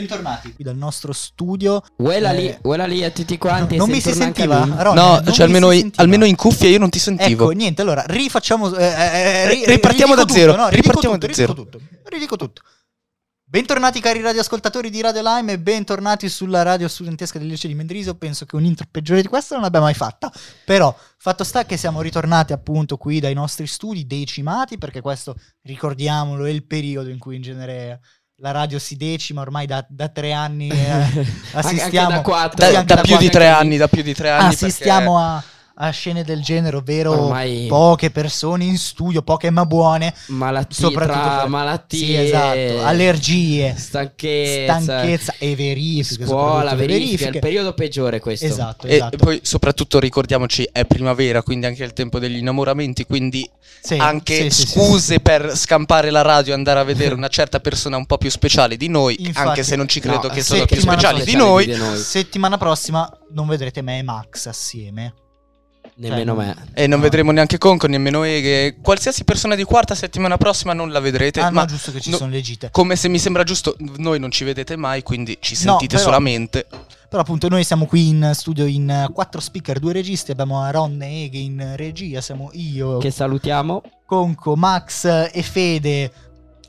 Bentornati qui dal nostro studio. Quella Eh, lì, quella lì a tutti quanti. non se mi si sentiva? Ron, No, cioè almeno, si in- sentiva. almeno in cuffia io non ti sentivo. Ecco, niente, allora rifacciamo. eh, eh, ri- Ri- ripartiamo ridico da zero, tutto, no, ripartiamo ridico da tutto, zero. Ridico tutto, ridico tutto. Bentornati cari radioascoltatori di Radio Lime e bentornati sulla radio studentesca del liceo di Mendrisio. Penso che un intro peggiore di questa non l'abbia mai fatta. Però, fatto sta che siamo ritornati appunto qui dai nostri studi decimati, perché questo, ricordiamolo, è il periodo in cui in genere la radio si decima, ormai da, da tre anni eh, assistiamo... anche da quattro. Da, da più di quattro tre anni. anni, da più di tre anni. assistiamo a, a scene del genere, ovvero Ormai- poche persone in studio, poche ma buone, Malattie, soprattutto tra per- malattie, sì, esatto, allergie, stanchezza, stanchezza e verifiche, scuola, verifica, il periodo peggiore questo. Esatto, E esatto. poi soprattutto ricordiamoci è primavera, quindi anche il tempo degli innamoramenti, quindi Sì, anche sì, sì, sì, scuse per scampare la radio e andare a vedere una certa persona un po' più speciale di noi, Infatti- anche se non ci credo No, che sono più speciali di noi. sì. Settimana prossima non vedrete me e Max assieme. Nemmeno Cioè, me. E non No. vedremo neanche Conco, nemmeno Eghe. Qualsiasi persona di quarta settimana prossima non la vedrete. Ah ma no, giusto che ci no- sono le gite. come se mi sembra giusto, voi non ci vedete mai, quindi ci No, sentite però- solamente. Però appunto noi siamo qui in studio in quattro speaker, due registi, abbiamo Ron e Eghe in regia, siamo io, Che salutiamo. Conco, Max e Fede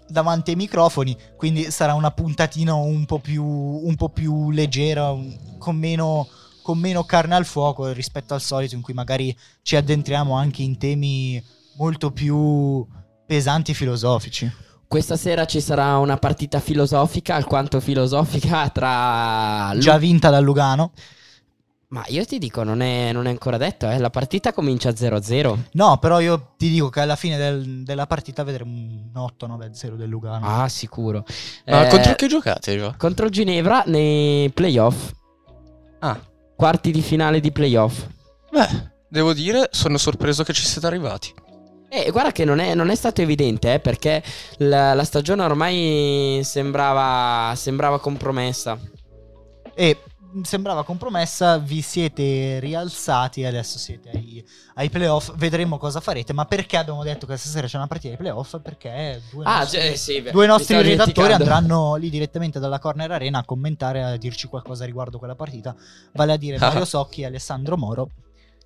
davanti ai microfoni, quindi sarà una puntatina un po' più, un po' più leggera, con meno, con meno carne al fuoco rispetto al solito, in cui magari ci addentriamo anche in temi molto più pesanti e filosofici. Questa sera ci sarà una partita filosofica, alquanto filosofica, tra... Lu- Già vinta dal Lugano. Ma io ti dico, non è, non è ancora detto, eh. La partita comincia 0-0. No, però io ti dico che alla fine del- della partita vedremo un 8-9-0 del Lugano. Ah, sicuro. Ma Eh, contro che giocate? Gio? contro Ginevra nei playoff. Ah, Quarti di finale di playoff. beh, devo dire, sono sorpreso che ci siete arrivati. E guarda che non è, non è stato evidente, eh, perché la, la stagione ormai sembrava, sembrava compromessa. E sembrava compromessa, vi siete rialzati e adesso siete ai, ai playoff. Vedremo cosa farete. Ma perché abbiamo detto che stasera c'è una partita ai playoff? Perché due Ah, nostri, cioè, sì, beh, due nostri redattori andranno lì direttamente dalla Corner Arena a commentare, a dirci qualcosa riguardo quella partita. Vale a dire Ah. Mario Socchi e Alessandro Moro.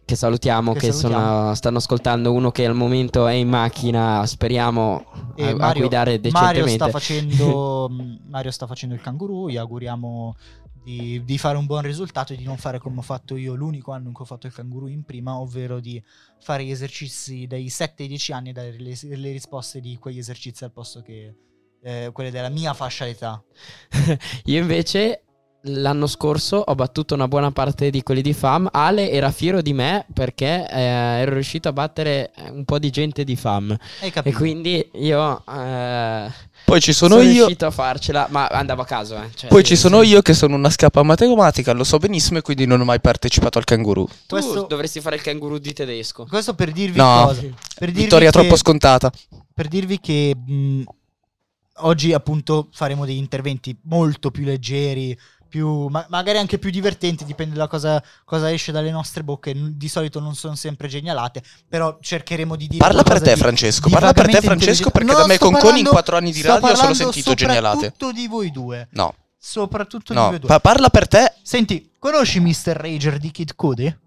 Che salutiamo, Che che, salutiamo. sono- stanno ascoltando uno che al momento è in macchina, speriamo a, a Mario, guidare Mario decentemente. sta facendo Mario sta facendo il canguro gli auguriamo di, di fare un buon risultato e di non fare come ho fatto io l'unico anno in cui ho fatto il canguro in prima ovvero di fare gli esercizi dai 7 ai 10 anni e dare le, le risposte di quegli esercizi al posto che eh, quelle della mia fascia d'età. Io invece l'anno scorso ho battuto una buona parte di quelli di FAM. Ale era fiero di me perché eh, ero riuscito a battere un po' di gente di FAM. hai E quindi io eh, Poi ci sono, sono io. riuscito a farcela, ma andavo a caso. Eh. Cioè, Poi ci sono sì. io che sono una scappa matematica, lo so benissimo e quindi non ho mai partecipato al canguro. Tu questo, dovresti fare il canguro di tedesco. questo per dirvi No. cosa per dirvi Vittoria che- troppo scontata. per dirvi che mh, oggi appunto faremo degli interventi molto più leggeri, più, ma- magari anche più divertenti, dipende da cosa, cosa esce dalle nostre bocche. Di solito non sono sempre genialate, però cercheremo di dire... Parla per te, di- Francesco. di Parla per te, Francesco, perché No, da me con Coni in quattro anni di radio ho solo parlando sentito genialate. Soprattutto di voi due. No, Soprattutto di no. voi due. Pa- parla per te. Senti, conosci Mr. Rager di Kid Cudi?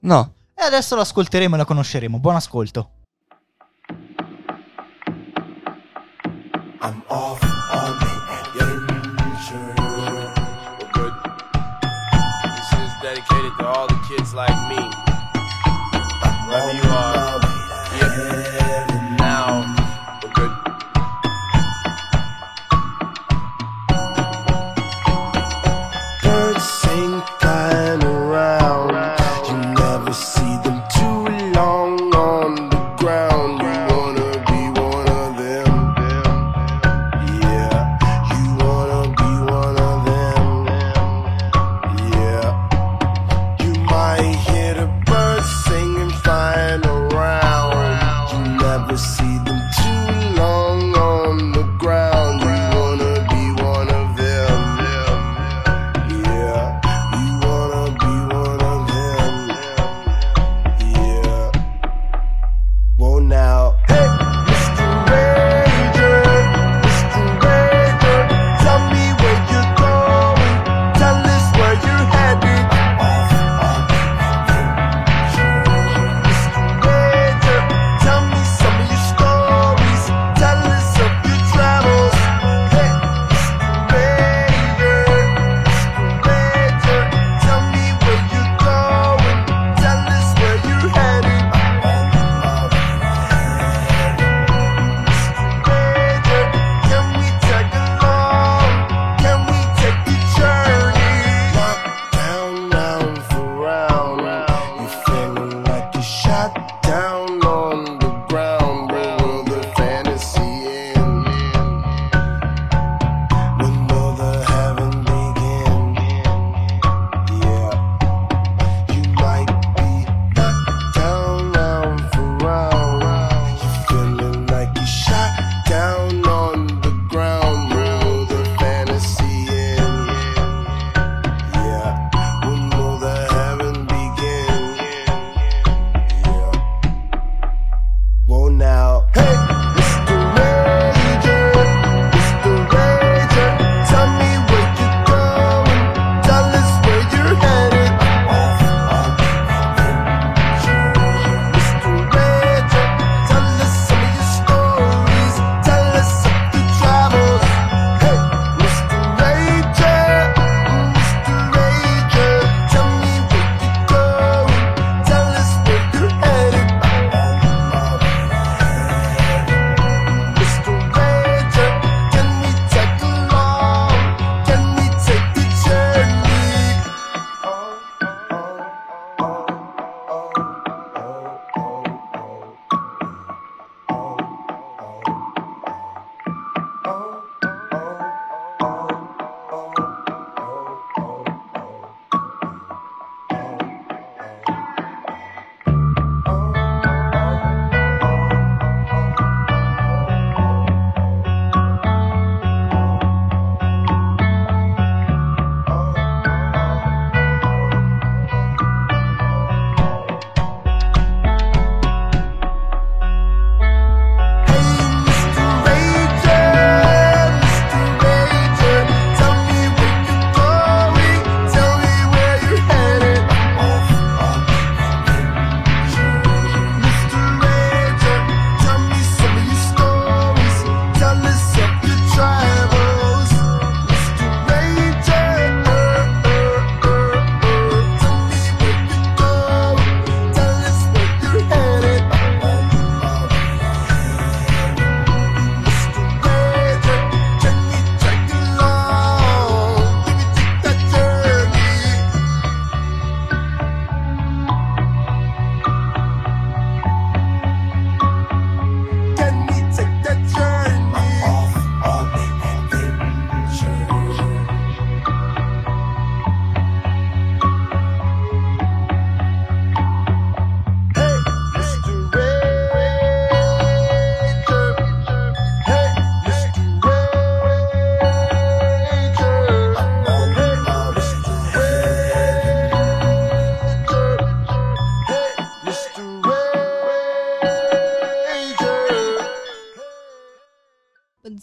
No. E adesso lo ascolteremo e lo conosceremo. Buon ascolto. I'm off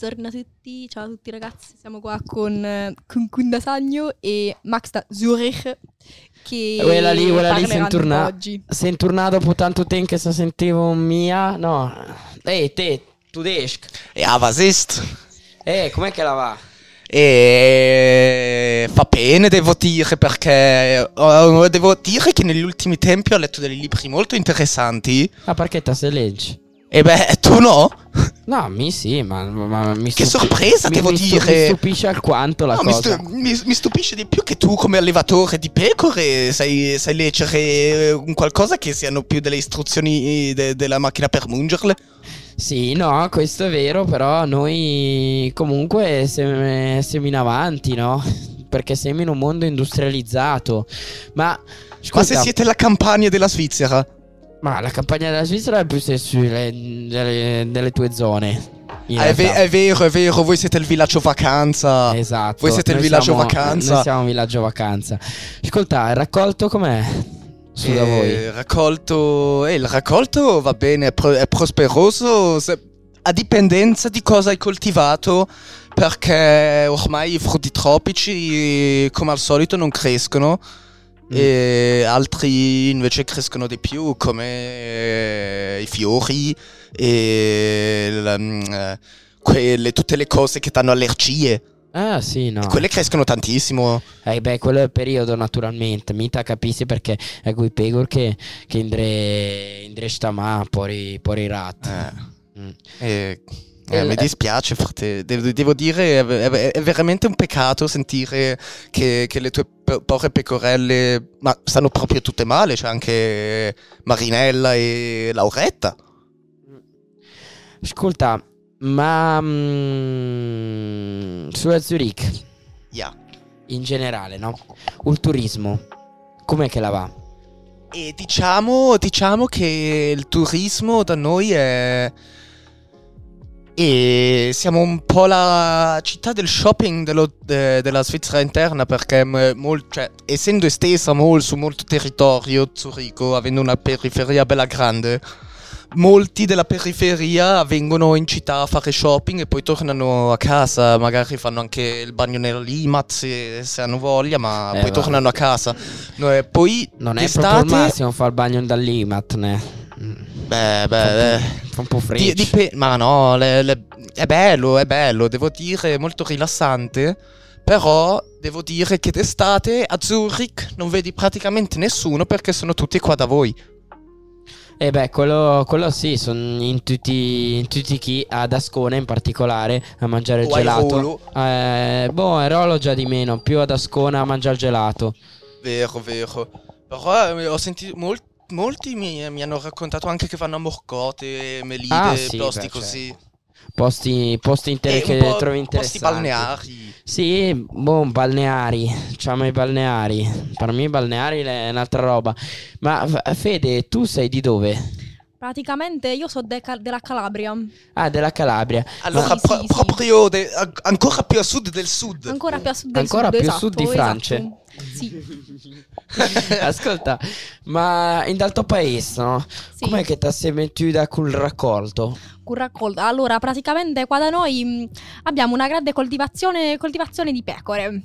buongiorno a tutti, ciao a tutti ragazzi, siamo qua con, eh, con Kunda Sagno e Max da Zurich che eh, quella lì, quella lì, sei tornato oggi. Sei tornato dopo tanto tempo che si sentivo mia, no, ehi te, tu desk. E ah, was ist? Eh, com'è che la va? E eh, fa bene, devo dire, perché oh, devo dire che negli ultimi tempi ho letto dei libri molto interessanti. Ma perché te se leggi? E beh, tu no? No, mi sì, ma, ma mi Che stupi- sorpresa, mi- devo mi stu- dire. Mi stupisce alquanto la No, mi, cosa. stu- mi- mi stupisce di più che tu come allevatore di pecore sai, sai leggere eh, un qualcosa che siano più delle istruzioni de- della macchina per mungerle. Sì, no, questo è vero, però noi comunque siamo, siamo in avanti, no? Perché siamo in un mondo industrializzato. Ma, Ma scusa, se siete la campagna della Svizzera, ma la campagna della Svizzera è più sessile delle tue zone. Ah, è, ve- è vero, è vero, voi siete il villaggio vacanza. Esatto. Voi siete il villaggio siamo- vacanza. Noi siamo un villaggio vacanza. Ascolta, il raccolto com'è? Su da Eh, voi. Raccolto, eh, il raccolto va bene, è, pro- è prosperoso se- a dipendenza di cosa hai coltivato, perché ormai i frutti tropici, come al solito, non crescono. Mm. E altri invece crescono di più, come eh, i fiori e la- mm, eh, quelle- tutte le cose che danno allergie. Ah, sì, no. Quelle crescono tantissimo. Eh beh, quello è il periodo naturalmente, mita capisci perché è quei pegor che, che indre, indre stamà pori, pori rat. Eh. Mm. E- E eh, mi dispiace, frate. Devo, devo dire, è, veramente un peccato sentire che, che le tue povere pecorelle ma stanno proprio tutte male. C'è anche Marinella e Lauretta. Ascolta, ma mm, sulla Zurich Yeah. in generale, no? Il turismo, com'è che la va? E diciamo, diciamo che il turismo da noi è. E siamo un po' la città del shopping dello- de- della Svizzera interna perché m- mol- cioè, essendo estesa mol- su molto territorio Zurigo, avendo una periferia bella grande, molti della periferia vengono in città a fare shopping e poi tornano a casa, magari fanno anche il bagno nella Limat se, se hanno voglia, ma Eh, poi va. tornano a casa. No, poi Non è proprio il massimo fare il bagno dall'Imat, ne? Mm. Beh, beh, eh. Fa un po' freddo. dipe- ma no, le- le- è bello, è bello, devo dire, è molto rilassante. Però devo dire che d'estate a Zurich non vedi praticamente nessuno perché sono tutti qua da voi. Eh beh, quello, quello sì, sono in tutti, in tutti chi, ad Ascona in particolare, a mangiare il O gelato. Eh, boh, a Irolo già di meno, più ad Ascona a mangiare il gelato. Vero, vero. Però eh, ho sentito mol- molti mi, mi hanno raccontato anche che vanno a Morcote, Melide, Ah, sì, posti beh, così. Posti, posti inter- che po' trovi posti interessanti. balneari. Sì, boh, balneari, diciamo i balneari. Per me i balneari è un'altra roba. Ma Fede, tu sei di dove? Praticamente io sono della Calabria, Ah, della Calabria. Allora, Sì, pro- sì. proprio de- an- ancora più a sud del sud. ancora più a sud del Ancora sud. più a esatto, sud di Francia. esatto. Sì, Ascolta, ma in dal tuo paese, no? sì. Com'è che ti sei mettuta col raccolto? con raccolta. Allora, praticamente qua da noi mh, abbiamo una grande coltivazione, coltivazione di pecore.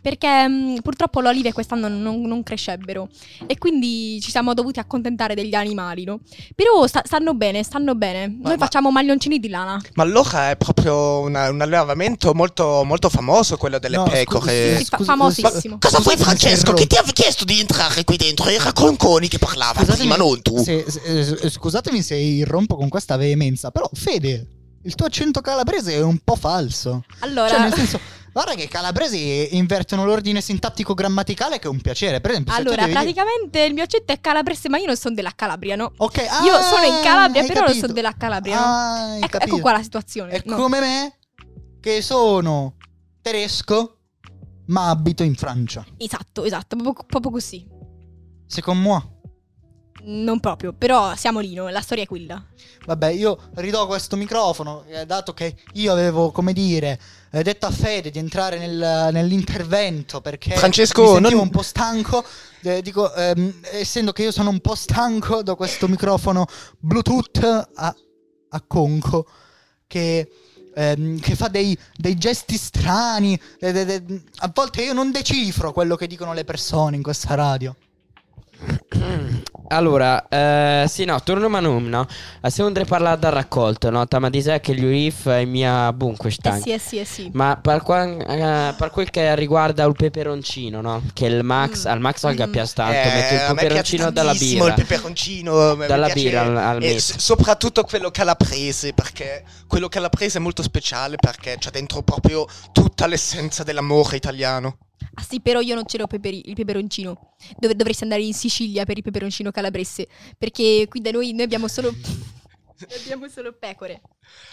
Perché mh, purtroppo le olive quest'anno non, non crescebbero e quindi ci siamo dovuti accontentare degli animali, no? Però sta- stanno bene, stanno bene. Noi ma- facciamo maglioncini di lana. Ma allora è proprio una- un allevamento molto, molto famoso quello delle No, pecore. Sì, fa- famosissimo. Cosa vuoi Scusatemi Francesco? Chi ti ha chiesto di entrare qui dentro? Era Conconi che parlava prima, non tu. se- se- eh, scusatemi se irrompo con questa veemenza, però Fede, il tuo accento calabrese è un po' falso. Allora, Cioè, nel senso, guarda che i calabresi invertono l'ordine sintattico grammaticale che è un piacere. Per esempio, allora devi dire- praticamente il mio accento è calabrese, ma io non sono della Calabria, no? Ok, Io ah, sono in Calabria, però non capito. sono della Calabria. no? Ah, hai Ecco, ecco qua la situazione. È no? come me che sono tedesco ma abito in Francia. Esatto, esatto, proprio, proprio così. Secondo moi. Non proprio, però siamo lì, no? La storia è quella. Vabbè, io ridò questo microfono, eh, dato che io avevo, come dire, eh, detto a Fede di entrare nel- nell'intervento perché Francesco, mi sentivo non- un po' stanco. eh, dico, ehm, essendo che io sono un po' stanco da questo microfono Bluetooth a, a conco che, ehm, che fa dei, dei gesti strani. de- de- de- a volte io non decifro quello che dicono le persone in questa radio. Allora, eh, sì, no, torniamo a noi, no? Eh, Se andrei a parlare dal raccolto, no? Ma di sé che gli URIF è mia bunque Eh sì, eh sì, eh sì. Ma per, qua- eh, per quel che riguarda il peperoncino, no? Che il Max, Mm. al Max al Mm. piace tanto, Eh, mette il a peperoncino dalla birra. il peperoncino Dalla birra al- al e s- soprattutto quello calabrese perché quello calabrese è molto speciale perché c'è dentro proprio tutta l'essenza dell'amore italiano Ah sì, però io non ce l'ho peperi- il peperoncino. Dov- dovresti andare in Sicilia per il peperoncino calabrese. Perché qui da noi noi abbiamo solo. noi abbiamo solo pecore. ha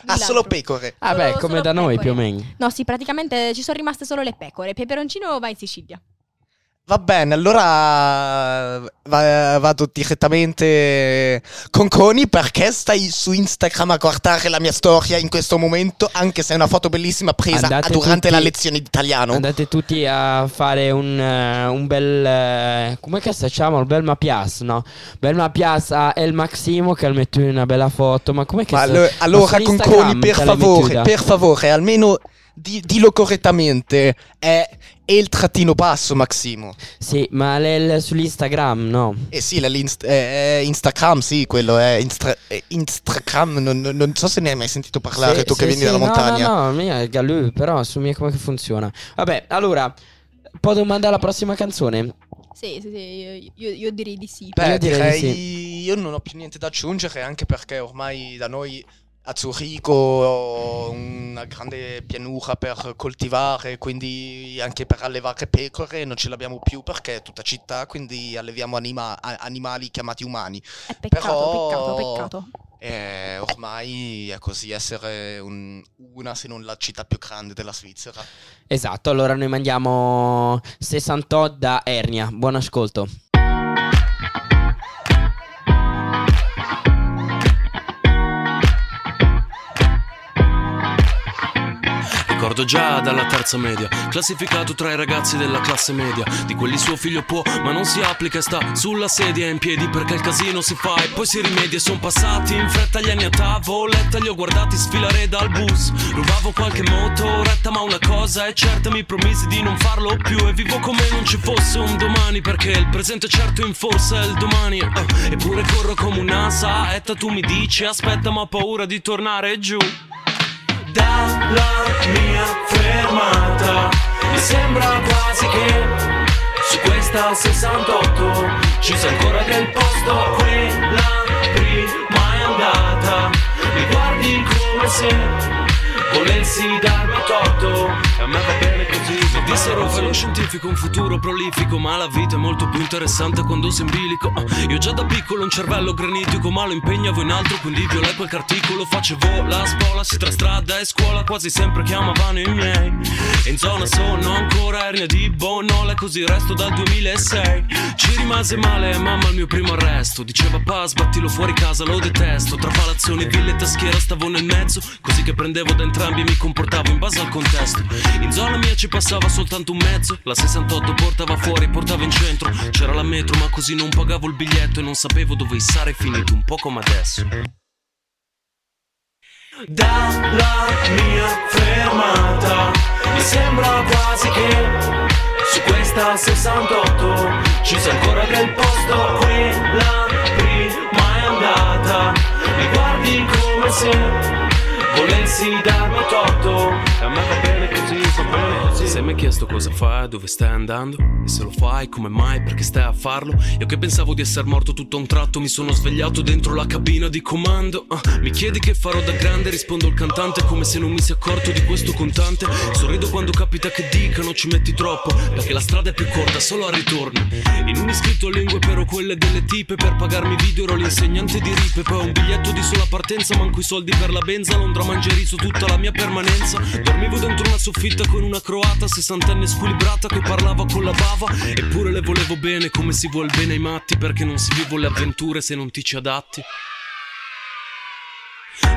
Null'altro. solo pecore Ah, Solo- beh, come da noi pecore. più o meno. No, sì, praticamente ci sono rimaste solo le pecore. Peperoncino va in Sicilia. Va bene allora va- vado direttamente con Coni perché stai su Instagram a guardare la mia storia in questo momento anche se è una foto bellissima presa Andate durante tutti- la lezione di italiano Andate tutti a fare un, eh, un bel. eh, come che si chiama? Un bel mapias, no? Bel mapias a El Maximo che metto in una bella foto. Ma come che Ma allo- allora su con Coni per favore per favore almeno di- dillo correttamente è il trattino basso Maximo Sì, ma le- le- sull'Instagram, no? Eh sì, l'Inst- eh, eh, Instagram, sì, quello è Instra- Instagram, non, non- so se ne hai mai sentito parlare Sì, tu che sì, vieni sì, dalla no, montagna. No, no, mia è Galù, però su mia come che funziona. Vabbè, allora, posso mandare la prossima canzone? Sì, sì, sì, io, io- io direi di sì. Beh, Io direi direi, di io non ho più niente da aggiungere, anche perché ormai da noi a Zurigo una grande pianura per coltivare, quindi anche per allevare pecore non ce l'abbiamo più perché è tutta città, quindi alleviamo anima- animali chiamati umani. È peccato, Però- peccato, peccato. E ormai è così essere un- una, se non la città più grande della Svizzera. Esatto, allora noi mandiamo 68 da Ernia. Buon ascolto. Ricordo già dalla terza media, classificato tra i ragazzi della classe media, di quelli suo figlio può, ma non si applica e sta sulla sedia in piedi perché il casino si fa e poi si rimedia. Son passati in fretta gli anni a tavoletta, li ho guardati sfilare dal bus. Rubavo qualche motoretta, ma una cosa è certa, mi promisi di non farlo più e vivo come non ci fosse un domani perché il presente certo in forza è il domani. Ah, eppure corro come una saetta, tu mi dici aspetta, ma ho paura di tornare giù dalla mia fermata. Mi sembra quasi che su questa 68 ci sia ancora del posto Quella prima è andata. Mi guardi come se volessi darmi torto. E a me va bene così Mi dissero lo scientifico, un futuro prolifico Ma la vita è molto più interessante quando sei in bilico. Ah, Io già da piccolo un cervello granitico Ma lo impegnavo in altro, quindi violai qualche articolo Facevo la spola, si tra strada e scuola Quasi sempre chiamavano i miei. E in zona sono ancora ernia di Bonola così resto dal 2006 Ci rimase male mamma al mio primo arresto. Diceva pa sbattilo fuori casa, lo detesto. Tra palazzoni, ville e taschiera stavo nel mezzo Così che prendevo da entrambi mi comportavo in base al contesto. In zona mia ci passava soltanto un mezzo La 68 portava fuori, portava in centro. C'era la metro ma così non pagavo il biglietto E non sapevo dove sarei finito, un po' come adesso. Dalla mia fermata Mi sembra quasi che su questa 68 ci sia ancora del posto. Quella prima è andata Mi guardi come se volessi darmi torto. A me va bene così, va bene così. Se mi hai chiesto cosa fai, dove stai andando? E se lo fai, come mai, perché stai a farlo? Io che pensavo di essere morto tutto a un tratto Mi sono svegliato dentro la cabina di comando. Ah, Mi chiedi che farò da grande, rispondo al cantante Come se non mi sia accorto di questo contante. Sorrido quando capita che dicano ci metti troppo Perché la strada è più corta, solo al ritorno. In un iscritto a lingue però quelle delle tipe Per pagarmi video ero l'insegnante di ripe. Poi un biglietto di sola partenza Manco i soldi per la benza Londra mangieriso tutta la mia permanenza. Dormivo dentro una soffitta con una croata Sessantenne squilibrata che parlava con la bava. Eppure le volevo bene come si vuol bene ai matti Perché non si vivono le avventure se non ti ci adatti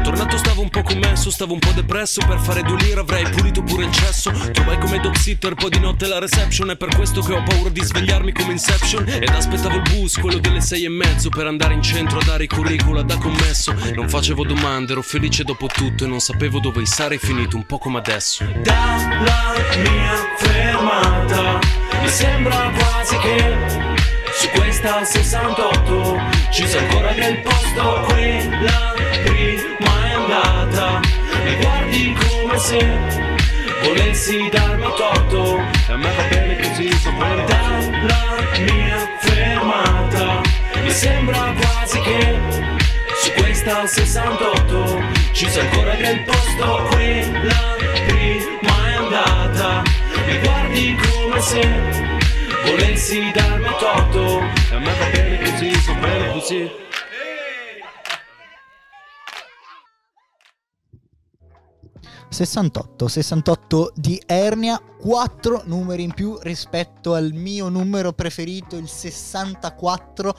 Tornato stavo un po' commesso, stavo un po' depresso. Per fare due lire avrei pulito pure il cesso. Trovai come dog sitter, poi di notte la reception. È per questo che ho paura di svegliarmi come Inception. Ed aspettavo il bus, quello delle sei e mezzo Per andare in centro a dare i curricula da commesso. Non facevo domande, ero felice dopo tutto E non sapevo dove sarei finito, un po' come adesso. Dalla mia fermata Mi sembra quasi che su questa 68 ci sa ancora il posto quella prima andata Mi guardi come se volessi darmi torto. E a me va bene così, so bene Dalla mia fermata. Mi sembra quasi che su questa 68 ci sa ancora che il posto quella prima è andata. Mi guardi come se volessi darmi torto. E a me va bene così, so bene così 68, 68 di Ernia, 4 numeri in più rispetto al mio numero preferito, il 64,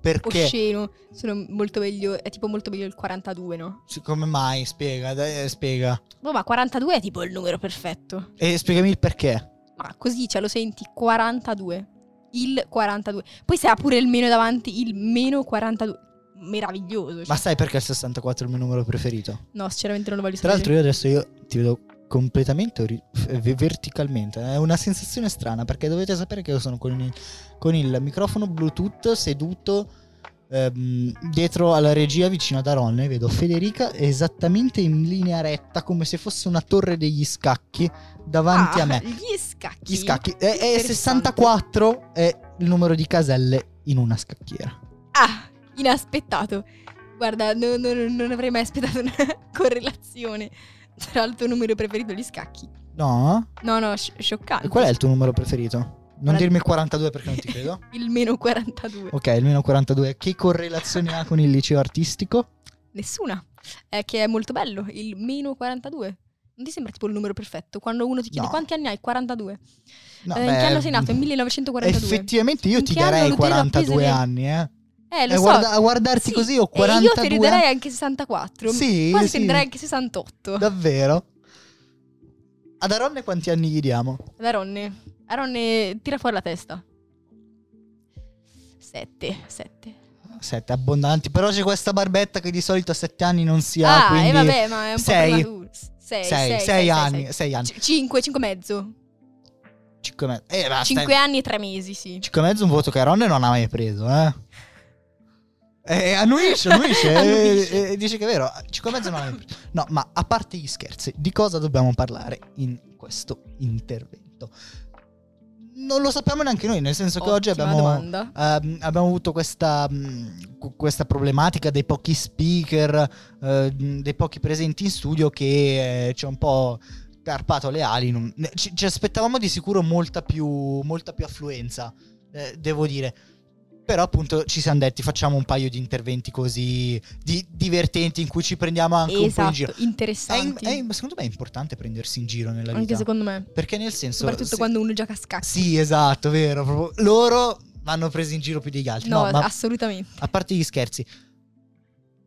perché... Osceno. Sono molto meglio. È tipo molto meglio il 42, no? Sì, Come mai? Spiega, dai, eh, spiega. Boh, ma 42 è tipo il numero perfetto. E spiegami il perché. Ma così ce lo senti 42. Il 42. Poi se ha pure il meno davanti, il meno 42. Meraviglioso. cioè. Ma sai perché il 64 è il mio numero preferito? No, sinceramente non lo voglio Tra sapere. l'altro io adesso io ti vedo completamente ori- v- verticalmente. È una sensazione strana perché dovete sapere che io sono con il, con il microfono Bluetooth seduto ehm, dietro alla regia vicino ad Aron e vedo Federica esattamente in linea retta come se fosse una torre degli scacchi davanti Ah, a me. Gli scacchi. Gli scacchi. E, e Interessante. 64 è il numero di caselle in una scacchiera. Ah, inaspettato. Guarda, no- no- non avrei mai aspettato una correlazione tra il tuo numero preferito e gli scacchi. No? No, no, sci- scioccante. E qual è il tuo numero preferito? Non Quaranta- dirmi il 42 perché non ti credo. Il meno 42. Ok, il meno 42. Che correlazione ha con il liceo artistico? Nessuna. È che è molto bello. Il meno 42. Non ti sembra tipo il numero perfetto? Quando uno ti chiede No. quanti anni hai? 42. No, Eh, in beh, che anno sei nato? In 1942. Effettivamente io In ti darei Lutero appese 42 le- anni, eh. Eh, lo Eh, so. guarda- a guardarti Sì, così ho E 42 io te ne darei anni. anche 64. Sì, Quasi sì. te ne darei anche 68. Davvero? Ad Aronne quanti anni gli diamo? Aronne. Aronne, tira fuori la testa. 7. 7. Sette abbondanti. Però c'è questa barbetta che di solito a 7 anni non si ha. Ah, quindi e vabbè, ma è un sei. po' prematuro. 6. 6, 6 anni. 6 anni. 5, 5 e mezzo. 5 mezzo. Eh, basta. 5 anni e 3 mesi, sì. 5 e mezzo un voto che Aronne non ha mai preso, eh. Eh, annuisce, annuisce, eh, Annuisce. eh, dice che è vero, 5 e mezzo non ha mai preso. No, ma a parte gli scherzi, di cosa dobbiamo parlare in questo intervento? Non lo sappiamo neanche noi, nel senso che oggi abbiamo, ehm, abbiamo avuto questa, mh, cu- questa problematica dei pochi speaker, eh, dei pochi presenti in studio che eh, ci ha un po' carpato le ali. non- ci, ci aspettavamo di sicuro molta più, molta più affluenza, eh, devo dire. Però appunto ci siamo detti facciamo un paio di interventi così di- divertenti in cui ci prendiamo anche un po' in Esatto, giro. È, interessanti. è- secondo me è importante prendersi in giro nella Anche vita. secondo me. Perché nel senso... Soprattutto se- quando uno gioca a scacchi. Sì, esatto, vero. proprio- Loro vanno presi in giro più degli altri. No, No, assolutamente. a parte gli scherzi,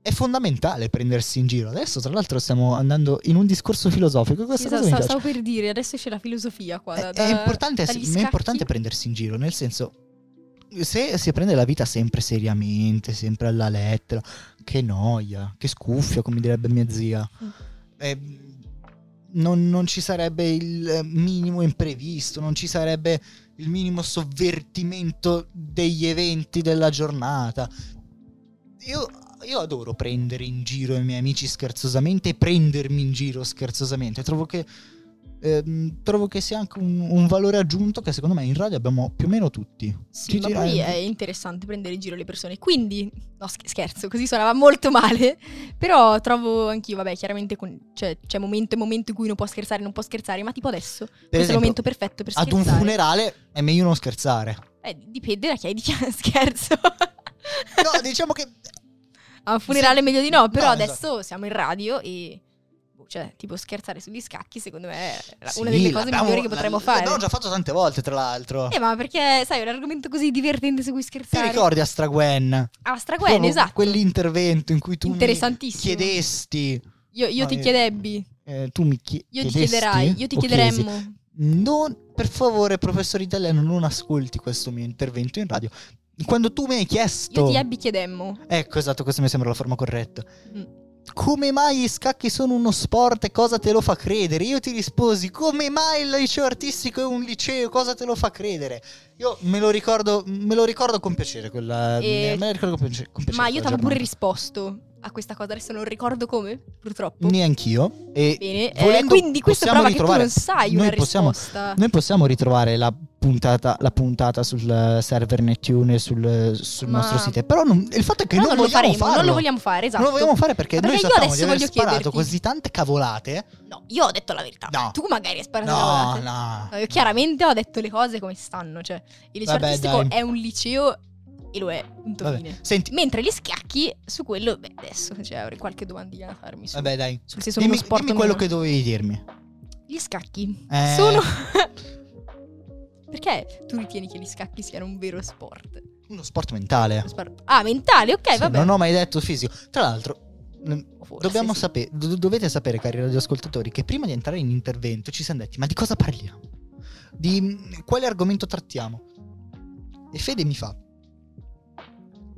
è fondamentale prendersi in giro. Adesso, tra l'altro, stiamo andando in un discorso filosofico. Questa Esatto, cosa stavo, stavo per dire, adesso c'è la filosofia qua. Da, È, è da- importante, dagli è importante prendersi in giro, nel senso. Se si prende la vita sempre seriamente, sempre alla lettera, che noia, che scuffia, come direbbe mia zia. Eh, non, non ci sarebbe il minimo imprevisto, non ci sarebbe il minimo sovvertimento degli eventi della giornata. Io, io adoro prendere in giro i miei amici scherzosamente e prendermi in giro scherzosamente. Trovo che, ehm, trovo che sia anche un, un valore aggiunto che secondo me in radio abbiamo più o meno tutti. Sì, ma poi è interessante prendere in giro le persone. Quindi, no sch- scherzo, così suonava molto male. Però trovo anch'io, vabbè, chiaramente con- cioè, c'è momento e momento in cui uno può scherzare, non può scherzare, ma tipo adesso. questo è il esempio, momento perfetto per Ad scherzare. un funerale è meglio non scherzare. Eh, dipende da chi hai di chi scherzo. No, diciamo che A un funerale Sì. meglio di no, però No, adesso esatto. siamo in radio e... Cioè, tipo scherzare sugli scacchi, secondo me è la- Sì, una delle cose migliori che potremmo l- fare. L'abbiamo già fatto tante volte, tra l'altro. Eh, ma perché, sai, è un argomento così divertente su cui Ti scherzare. ricordi a Stragwen? Ah, Stragwen, Proprio esatto. Quell'intervento in cui tu mi chiedesti. Io, io No, ti io- chiedebbi, eh, tu mi chie- io ti chiedesti chiederai, io ti chiederemmo. Non, per favore, professore italiano, non ascolti questo mio intervento in radio. Quando tu mi hai chiesto. Io ti ebbi chiedemmo. Ecco, esatto, questa mi sembra la forma corretta. Mm. Come mai gli scacchi sono uno sport e cosa te lo fa credere? Io ti risposi, come mai il liceo artistico è un liceo? Cosa te lo fa credere? Io me lo ricordo, me lo ricordo con piacere quella... E- Me lo ricordo con piace- con piacere Ma io ti avevo pure risposto a questa cosa, adesso non ricordo come, purtroppo. Neanch'io. E Bene, eh, volendo quindi questo prova che tu ritrovare- non sai noi una possiamo-. Noi possiamo ritrovare la puntata, la puntata sul eh, server Neptune e sul, sul Ma- nostro sito. Però non- il fatto è che non, non lo vogliamo faremo, non lo vogliamo fare, esatto. Non lo vogliamo fare perché, noi perché io sappiamo di adesso aver sparato chiederti- così tante cavolate. No, io ho detto la verità. No. Tu magari hai sparato No, cavolate. no. No, Io chiaramente ho detto le cose come stanno. Cioè, il liceo Vabbè, artistico dai. è un liceo e lo è, punto Vabbè, fine. Senti, Mentre gli scacchi, su quello, beh, adesso cioè, avrei qualche domandina da farmi. Su, vabbè, dai. sul se sono Dimmi, sport dimmi quello meno. che dovevi dirmi. Gli scacchi Eh. sono. Perché tu ritieni che gli scacchi siano un vero sport? Uno sport mentale. Ah, mentale, ok, Sì, vabbè. non ho mai detto fisico. Tra l'altro, Forse dobbiamo sì. sapere, do- dovete sapere, cari radioascoltatori, che prima di entrare in intervento ci siamo detti: ma di cosa parliamo? Di mm, quale argomento trattiamo? E Fede mi fa: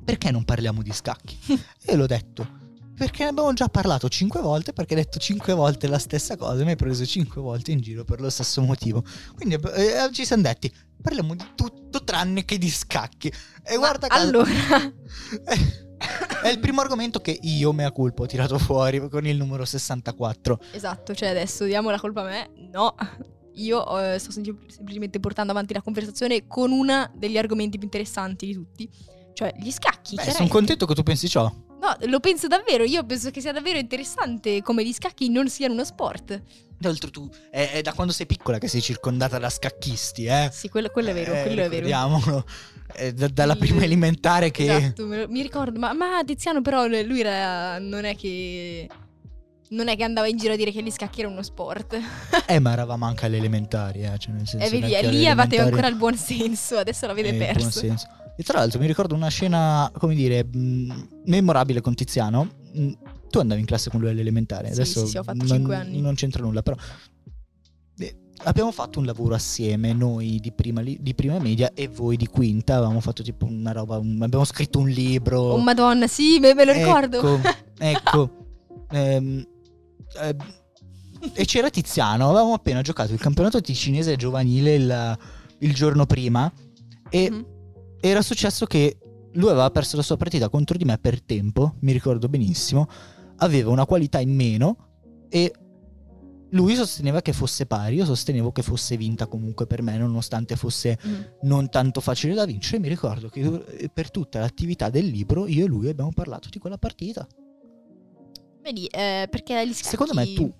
perché non parliamo di scacchi? e l'ho detto. Perché ne abbiamo già parlato cinque volte, perché hai detto cinque volte la stessa cosa, mi hai preso cinque volte in giro per lo stesso motivo. Quindi eh, ci siamo detti, parliamo di tutto tranne che di scacchi. E Ma guarda caso- allora, è il primo argomento che io, mea culpa, ho tirato fuori con il numero 64. esatto, cioè adesso diamo la colpa a me. No, io eh, sto sem- semplicemente portando avanti la conversazione con una degli argomenti più interessanti di tutti. Cioè, gli scacchi. Beh, sono contento che tu pensi ciò. No, lo penso davvero. Io penso che sia davvero interessante come gli scacchi non siano uno sport. Tra l'altro tu è, è da quando sei piccola che sei circondata da scacchisti, eh? Sì, quello, quello è vero, Eh, quello è vero. ricordiamolo. È da- dalla prima elementare che... Esatto, mi ricordo. Ma, ma Tiziano, però, lui era, non è che. Non è che andava in giro a dire che gli scacchi era uno sport. Eh, ma eravamo anche alle elementari, eh? Cioè, nel senso, E vedi, lì elementari- ancora il buon senso. Adesso l'avete Eh, il buon perso. senso. E tra l'altro mi ricordo una scena, come dire, mh, memorabile con Tiziano. Mh, Tu andavi in classe con lui all'elementare, Sì, adesso sì, sì, ho fatto non, cinque anni. non c'entra nulla, però eh, abbiamo fatto un lavoro assieme, noi di prima, li- di prima media e voi di quinta, avevamo fatto tipo una roba, un- abbiamo scritto un libro. Oh, madonna, sì, me, me lo ricordo. Ecco, ecco. Ehm, eh, e c'era Tiziano, avevamo appena giocato il campionato ticinese giovanile il, il giorno prima e Mhm. Era successo che lui aveva perso la sua partita contro di me per tempo, mi ricordo benissimo, aveva una qualità in meno e lui sosteneva che fosse pari, io sostenevo che fosse vinta comunque per me, nonostante fosse Mm. non tanto facile da vincere. Mi ricordo che eh, per tutta l'attività del libro io e lui abbiamo parlato di quella partita. Vedi, eh, perché gli scacchi... Secondo me tu,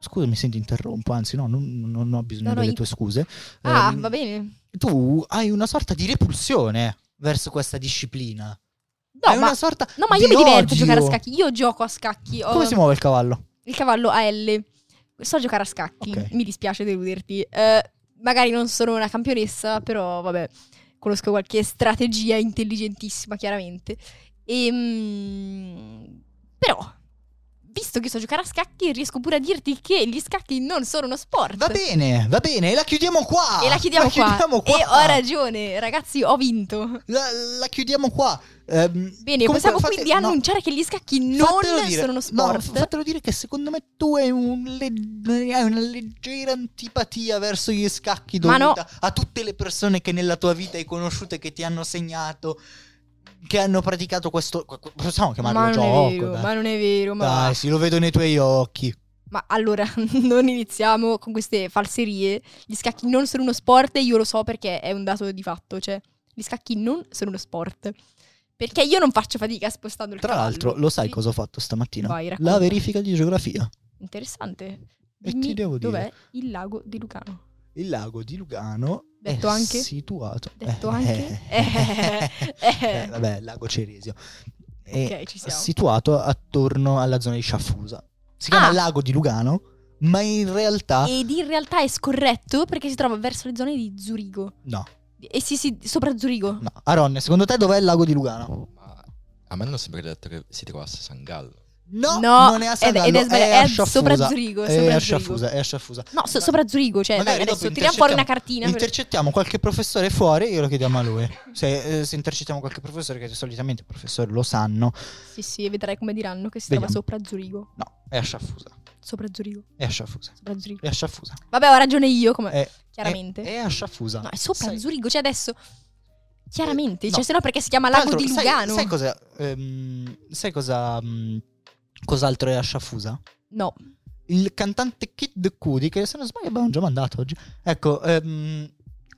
scusami se ti interrompo, anzi no, non, non ho bisogno No, no, delle tue scuse. Ah, Ehm, va bene. Tu hai una sorta di repulsione verso questa disciplina. No, ma, una sorta no, ma io mi diverto a odio. giocare a scacchi. Io gioco a scacchi. Come si muove il cavallo? il cavallo a L. So giocare a scacchi. Ok. Mi dispiace deluderti. Eh, magari non sono una campionessa, però vabbè, conosco qualche strategia intelligentissima, chiaramente. Ehm, però, visto che so giocare a scacchi, riesco pure a dirti che gli scacchi non sono uno sport. Va bene, va bene, e la chiudiamo qua. E la chiudiamo, qua. chiudiamo qua. E ho ragione, ragazzi, ho vinto. La, la chiudiamo qua. Ehm, Bene, possiamo fate- quindi no, annunciare che gli scacchi non dire. sono uno No, sport. fatelo dire che secondo me tu hai, un le- hai una leggera antipatia verso gli scacchi dovuta a tutte le persone che nella tua vita hai conosciuto e che ti hanno segnato, che hanno praticato questo. qu- qu- Possiamo chiamarlo ma gioco? vero, ma non è vero, ma Dai, sì, lo vedo nei tuoi occhi. Ma allora, non iniziamo con queste falserie. Gli scacchi non sono uno sport e io lo so perché è un dato di fatto. Cioè, gli scacchi non sono uno sport. Perché io non faccio fatica spostando il Tra cavallo. l'altro, lo sai cosa ho fatto stamattina? Vai. La verifica di geografia. Interessante. E Dimmi ti devo dire- dov'è il lago di Lucano? Il lago di Lugano Detto è anche? situato. Detto Eh, anche? eh, Eh. eh, vabbè, il lago Ceresio. È Ok, ci siamo. situato attorno alla zona di Sciaffusa. Si chiama Ah. lago di Lugano, ma in realtà Ed in realtà è scorretto perché si trova verso le zone di Zurigo. no, E sì, sì, sopra Zurigo. no. Aronne, secondo te dov'è il lago di Lugano? Ma a me hanno sempre detto che si trovasse a San Gallo. No, No, non è a ed- Sangallo, ed è sbaglia- è a a Sciaffusa. sopra Zurigo, È sopra a Zurigo. Sciaffusa, è a Sciaffusa. No, so- sopra Zurigo, cioè, dai, adesso tiriamo fuori una intercettiamo- cartina. per- Intercettiamo qualche professore fuori, glielo chiediamo a lui. Se, eh, se intercettiamo qualche professore, che solitamente i professori lo sanno, Sì, sì, vedrai come diranno che si Vediamo. trova sopra Zurigo. no, è a Sciaffusa. Sopra Zurigo. È a Sciaffusa. Sopra Zurigo. È a Sciaffusa. Vabbè, ho ragione io, come... È, chiaramente. È, è a Sciaffusa. No, è sopra Sai- Zurigo, cioè adesso... Chiaramente, Eh, cioè no. se no perché si chiama Lago di Lugano? Sai, cosa? ehm, sai cosa? mm, cos'altro è a Sciaffusa? No. Il cantante Kid Cudi, che se non sbaglio abbiamo già mandato oggi. Ecco, ehm,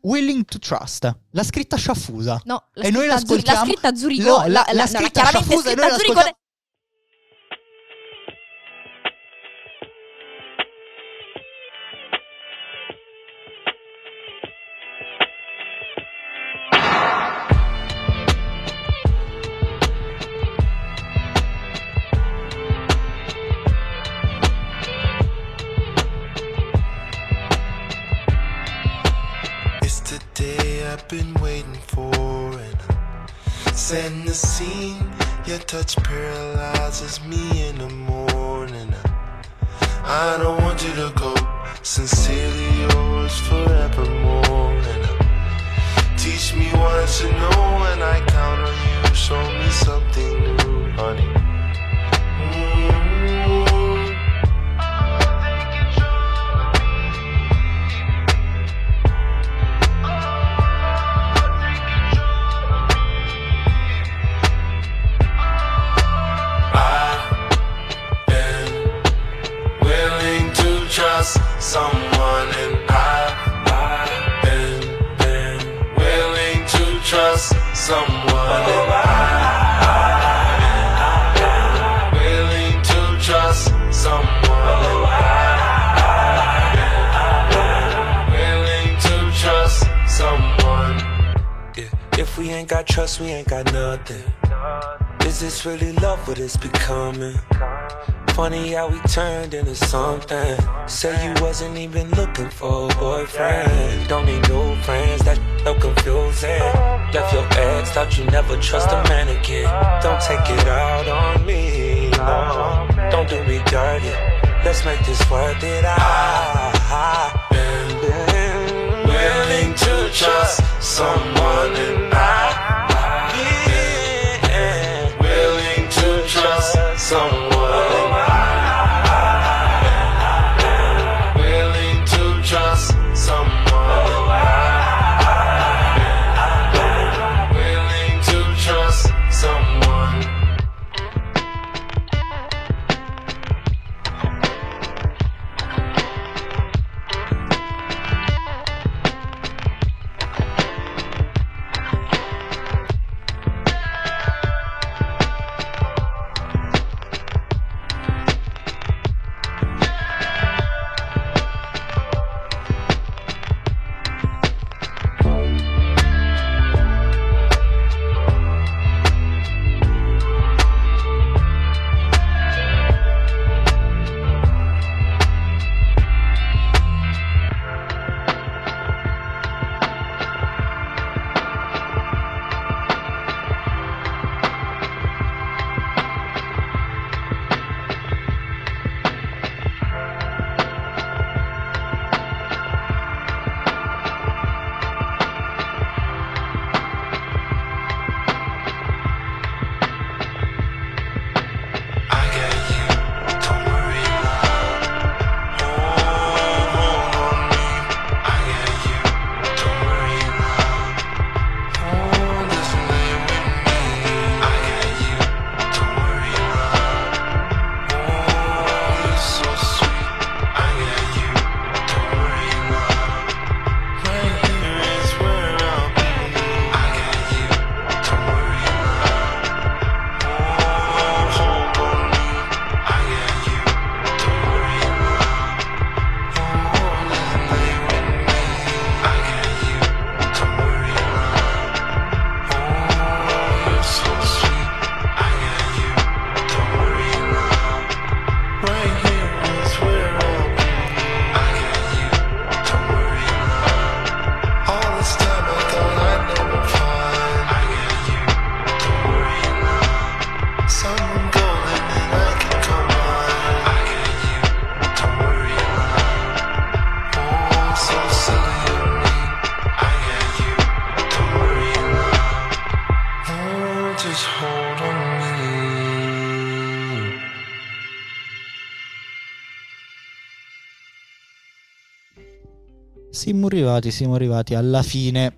Willing to Trust. L'ha scritta a Sciaffusa. No, la E noi scritta a Zuri- l'ascoltiamo- La scritta Zurigo. No, la, la- la- la no, scritta a chiaramente Sciaffusa e scritta noi Zurigo. Setting the scene. Your touch paralyzes me in the morning. I don't want you to go. Sincerely yours forevermore. And teach me what to know when I count on you. Show me something new, honey. To someone, and I've, I've been, been willing to trust someone, and someone. If we ain't got trust, we ain't got nothing. Is this really love? What it's becoming? Funny how we turned into something. Say you wasn't even looking for a boyfriend. Don't need new friends, that's so confusing. Left your ex, thought you never trust a man again. Don't take it out on me, no. Don't do me dirty. Let's make this worth it. Ah, ah. I've been willing to trust someone, and trust someone. Arrivati, siamo arrivati alla fine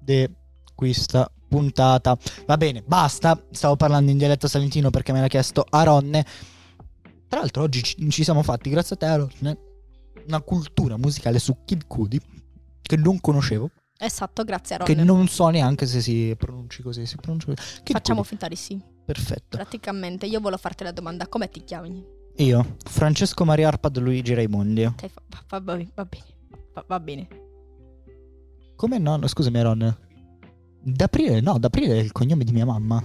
di questa puntata. Va bene, basta. Stavo parlando in dialetto salentino perché me l'ha chiesto Aronne. Tra l'altro oggi ci, ci siamo fatti, grazie a te Aronne, una cultura musicale su Kid Cudi che non conoscevo, Esatto, grazie a che Ron. non so neanche se si pronunci così. Si pronuncia così. Kid Facciamo Cudi. finta di sì. Perfetto. Praticamente io volevo farti la domanda, come ti chiami? Io, Francesco Maria Arpad Luigi Raimondi. Ok, fa- va, va- va bene, va, va bene. Come no? no, Scusami, Ron. D'aprile, no, d'aprile è il cognome di mia mamma.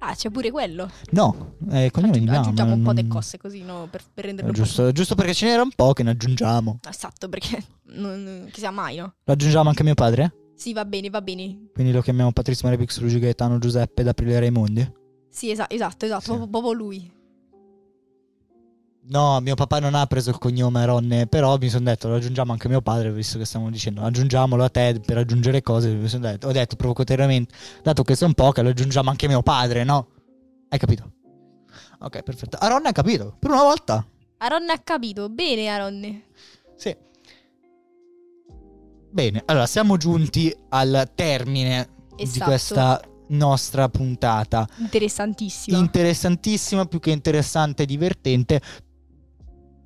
Ah, c'è pure quello. No, è il cognome di mia mamma. Aggiungiamo un po' di non- cose così, no? Per, per renderlo giusto, giusto perché ce n'era un po' che ne aggiungiamo. più- Esatto, perché non, sia mai, no? Lo aggiungiamo anche a mio padre? Sì, va bene, va bene. Quindi lo chiamiamo Patrizio Maria Pix Luigi Gaetano Giuseppe d'aprile Raimondi? Sì, esa- esatto, esatto, Sì. proprio lui. No, mio papà non ha preso il cognome Ronne, però mi sono detto lo aggiungiamo anche mio padre, visto che stiamo dicendo aggiungiamolo a te per aggiungere cose. Mi son detto, ho detto provocatoriamente, dato che sono poche, lo aggiungiamo anche mio padre, no? Hai capito? Ok, perfetto. Aaron ha capito, per una volta. Aaron ha capito, bene Aaron. Sì. Bene, allora siamo giunti al termine di Esatto. questa nostra puntata. Interessantissimo. Interessantissima, più che interessante e divertente.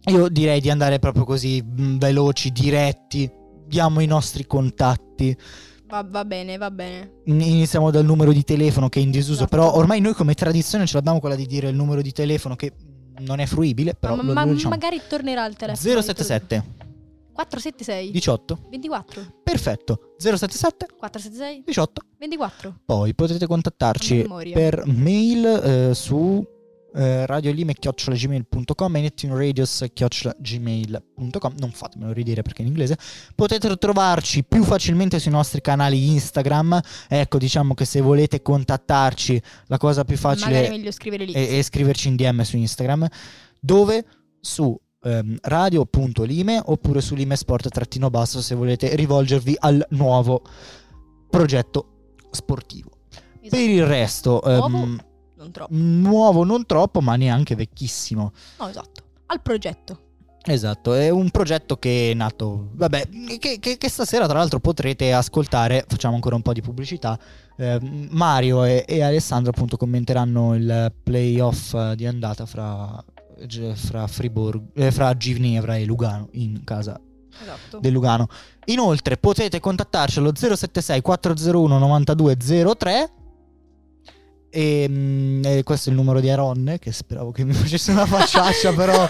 Io direi di andare proprio così mh, veloci, diretti. Diamo i nostri contatti. va, va bene, va bene. In- Iniziamo dal numero di telefono che è in disuso. Esatto. Però ormai noi come tradizione ce l'abbiamo quella di dire il numero di telefono che non è fruibile. Però ma lo, ma- lo diciamo. magari tornerà il telefono. 077 476 18 24 Perfetto 077 476 18 24 Poi potete contattarci per mail eh, su eh, radiolime.gmail.com e nettunradios.gmail.com non fatemelo ridire perché è in inglese. Potete trovarci più facilmente sui nostri canali Instagram. Ecco diciamo che se volete contattarci la cosa più facile è, è scriverci in DM su Instagram dove? Su ehm, radio.lime oppure su lime sport-basso se volete rivolgervi al nuovo progetto sportivo. Esatto. per il resto, ehm? Non troppo. nuovo non troppo, ma neanche vecchissimo. No, esatto. Al progetto. Esatto, è un progetto che è nato, vabbè, che, che- che stasera tra l'altro potrete ascoltare, facciamo ancora un po' di pubblicità, ehm, Mario e, e Alessandro appunto commenteranno il playoff eh, di andata fra, fra, Friburgo, eh, fra Ginevra e Lugano in casa Esatto. del Lugano. Inoltre potete contattarci allo 076 401 9203 e, mm, e questo è il numero di Aaron che speravo che mi facesse una facciaccia però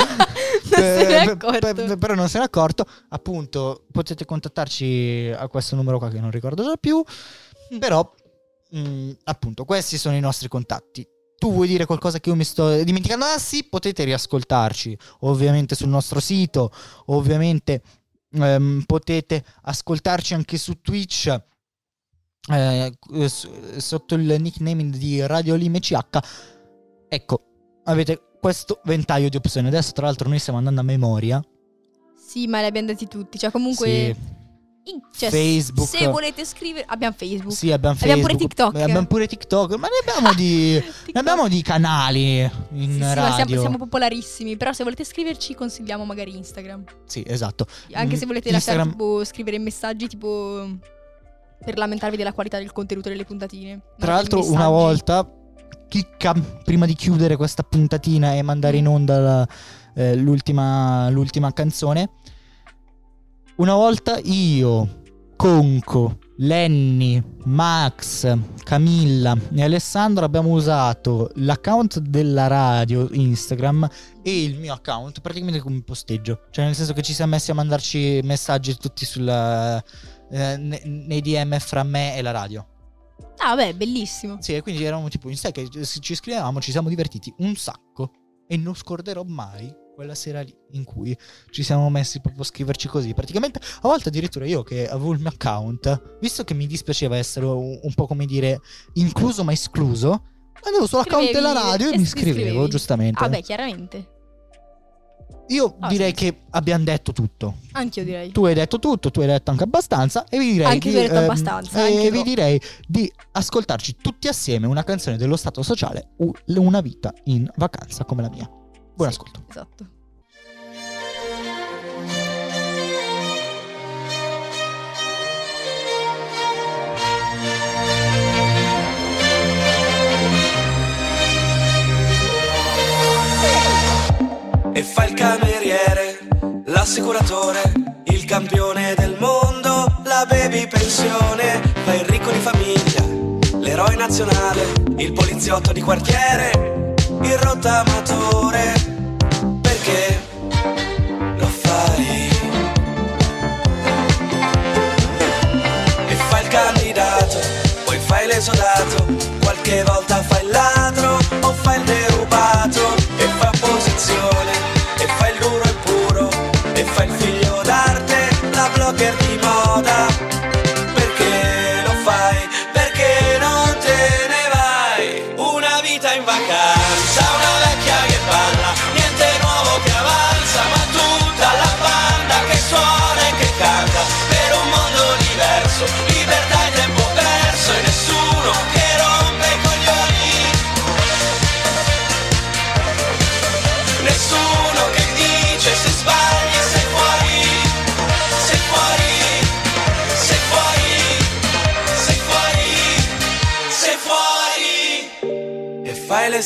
se n'è eh, accorto. per- però non se n'è accorto. Appunto potete contattarci a questo numero qua che non ricordo già più. Però mm, appunto questi sono i nostri contatti. Tu vuoi dire qualcosa che io mi sto dimenticando? Ah sì, potete riascoltarci ovviamente sul nostro sito, ovviamente ehm, potete ascoltarci anche su Twitch eh, sotto il nickname di Radio Lime CH. Ecco, avete questo ventaglio di opzioni. Adesso tra l'altro noi stiamo andando a memoria. Sì, ma li abbiamo detti tutti. Cioè, comunque. Sì. cioè, Facebook. Se volete scrivere. Abbiamo Facebook. Sì, abbiamo Abbiamo Facebook. pure TikTok. Abbiamo pure TikTok. Ma ne abbiamo di, ne abbiamo di canali in Sì, sì, radio. siamo, siamo popolarissimi. Però se volete scriverci, consigliamo magari Instagram. Sì, esatto. Anche Mm, se volete Instagram- lasciare tipo scrivere messaggi tipo per lamentarvi della qualità del contenuto delle puntatine. Tra l'altro, una volta, chicca, prima di chiudere questa puntatina e mandare in onda la- eh, l'ultima, l'ultima canzone, una volta io, Conco, Lenny, Max, Camilla e Alessandro abbiamo usato l'account della radio Instagram e il mio account praticamente come posteggio. Cioè, nel senso che ci siamo messi a mandarci messaggi tutti sulla, eh, ne- nei DM fra me e la radio. Ah, beh, bellissimo. Sì, e quindi eravamo tipo in sé che ci scrivevamo, ci siamo divertiti un sacco e non scorderò mai quella sera lì in cui ci siamo messi proprio a scriverci così. Praticamente a volte addirittura io che avevo il mio account, visto che mi dispiaceva essere un, un po' come dire incluso ma escluso, andevo sull'account della radio e e mi scrivevo, scrivevi. giustamente. Ah, beh, chiaramente. Io Ah, direi sì. che abbiamo detto tutto. Anch'io direi. Tu hai detto tutto, tu hai detto anche abbastanza e vi direi Anche di, detto ehm, abbastanza, e vi no. direi di ascoltarci tutti assieme una canzone dello Stato sociale, Una vita in vacanza come la mia. Buon Sì, ascolto. Esatto. L'assicuratore, il campione del mondo, la baby pensione, fa il ricco di famiglia, l'eroe nazionale, il poliziotto di quartiere, il rottamatore, perché lo fai? E fai il candidato, poi fai l'esodato, qualche volta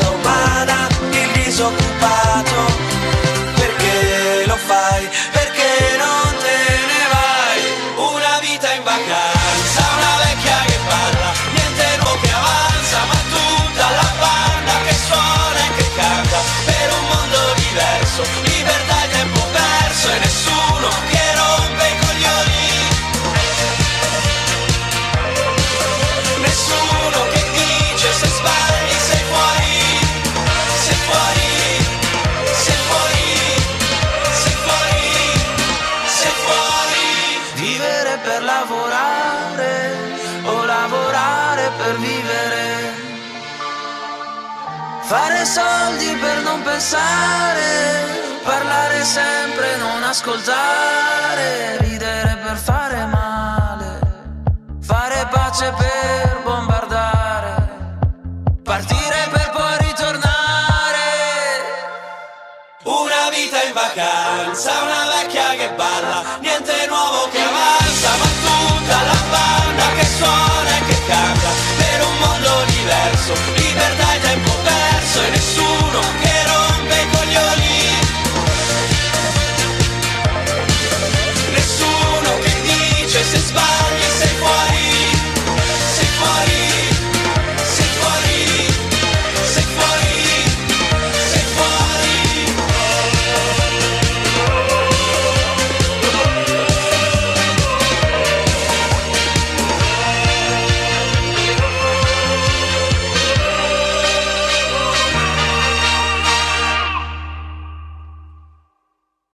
la risorsa Fare soldi per non pensare, parlare sempre e non ascoltare, ridere per fare male, fare pace per bombardare, partire per poi ritornare. Una vita in vacanza, una vecchia che balla, niente nuovo che avanza, ma tutta la banda che suona e che canta per un mondo diverso.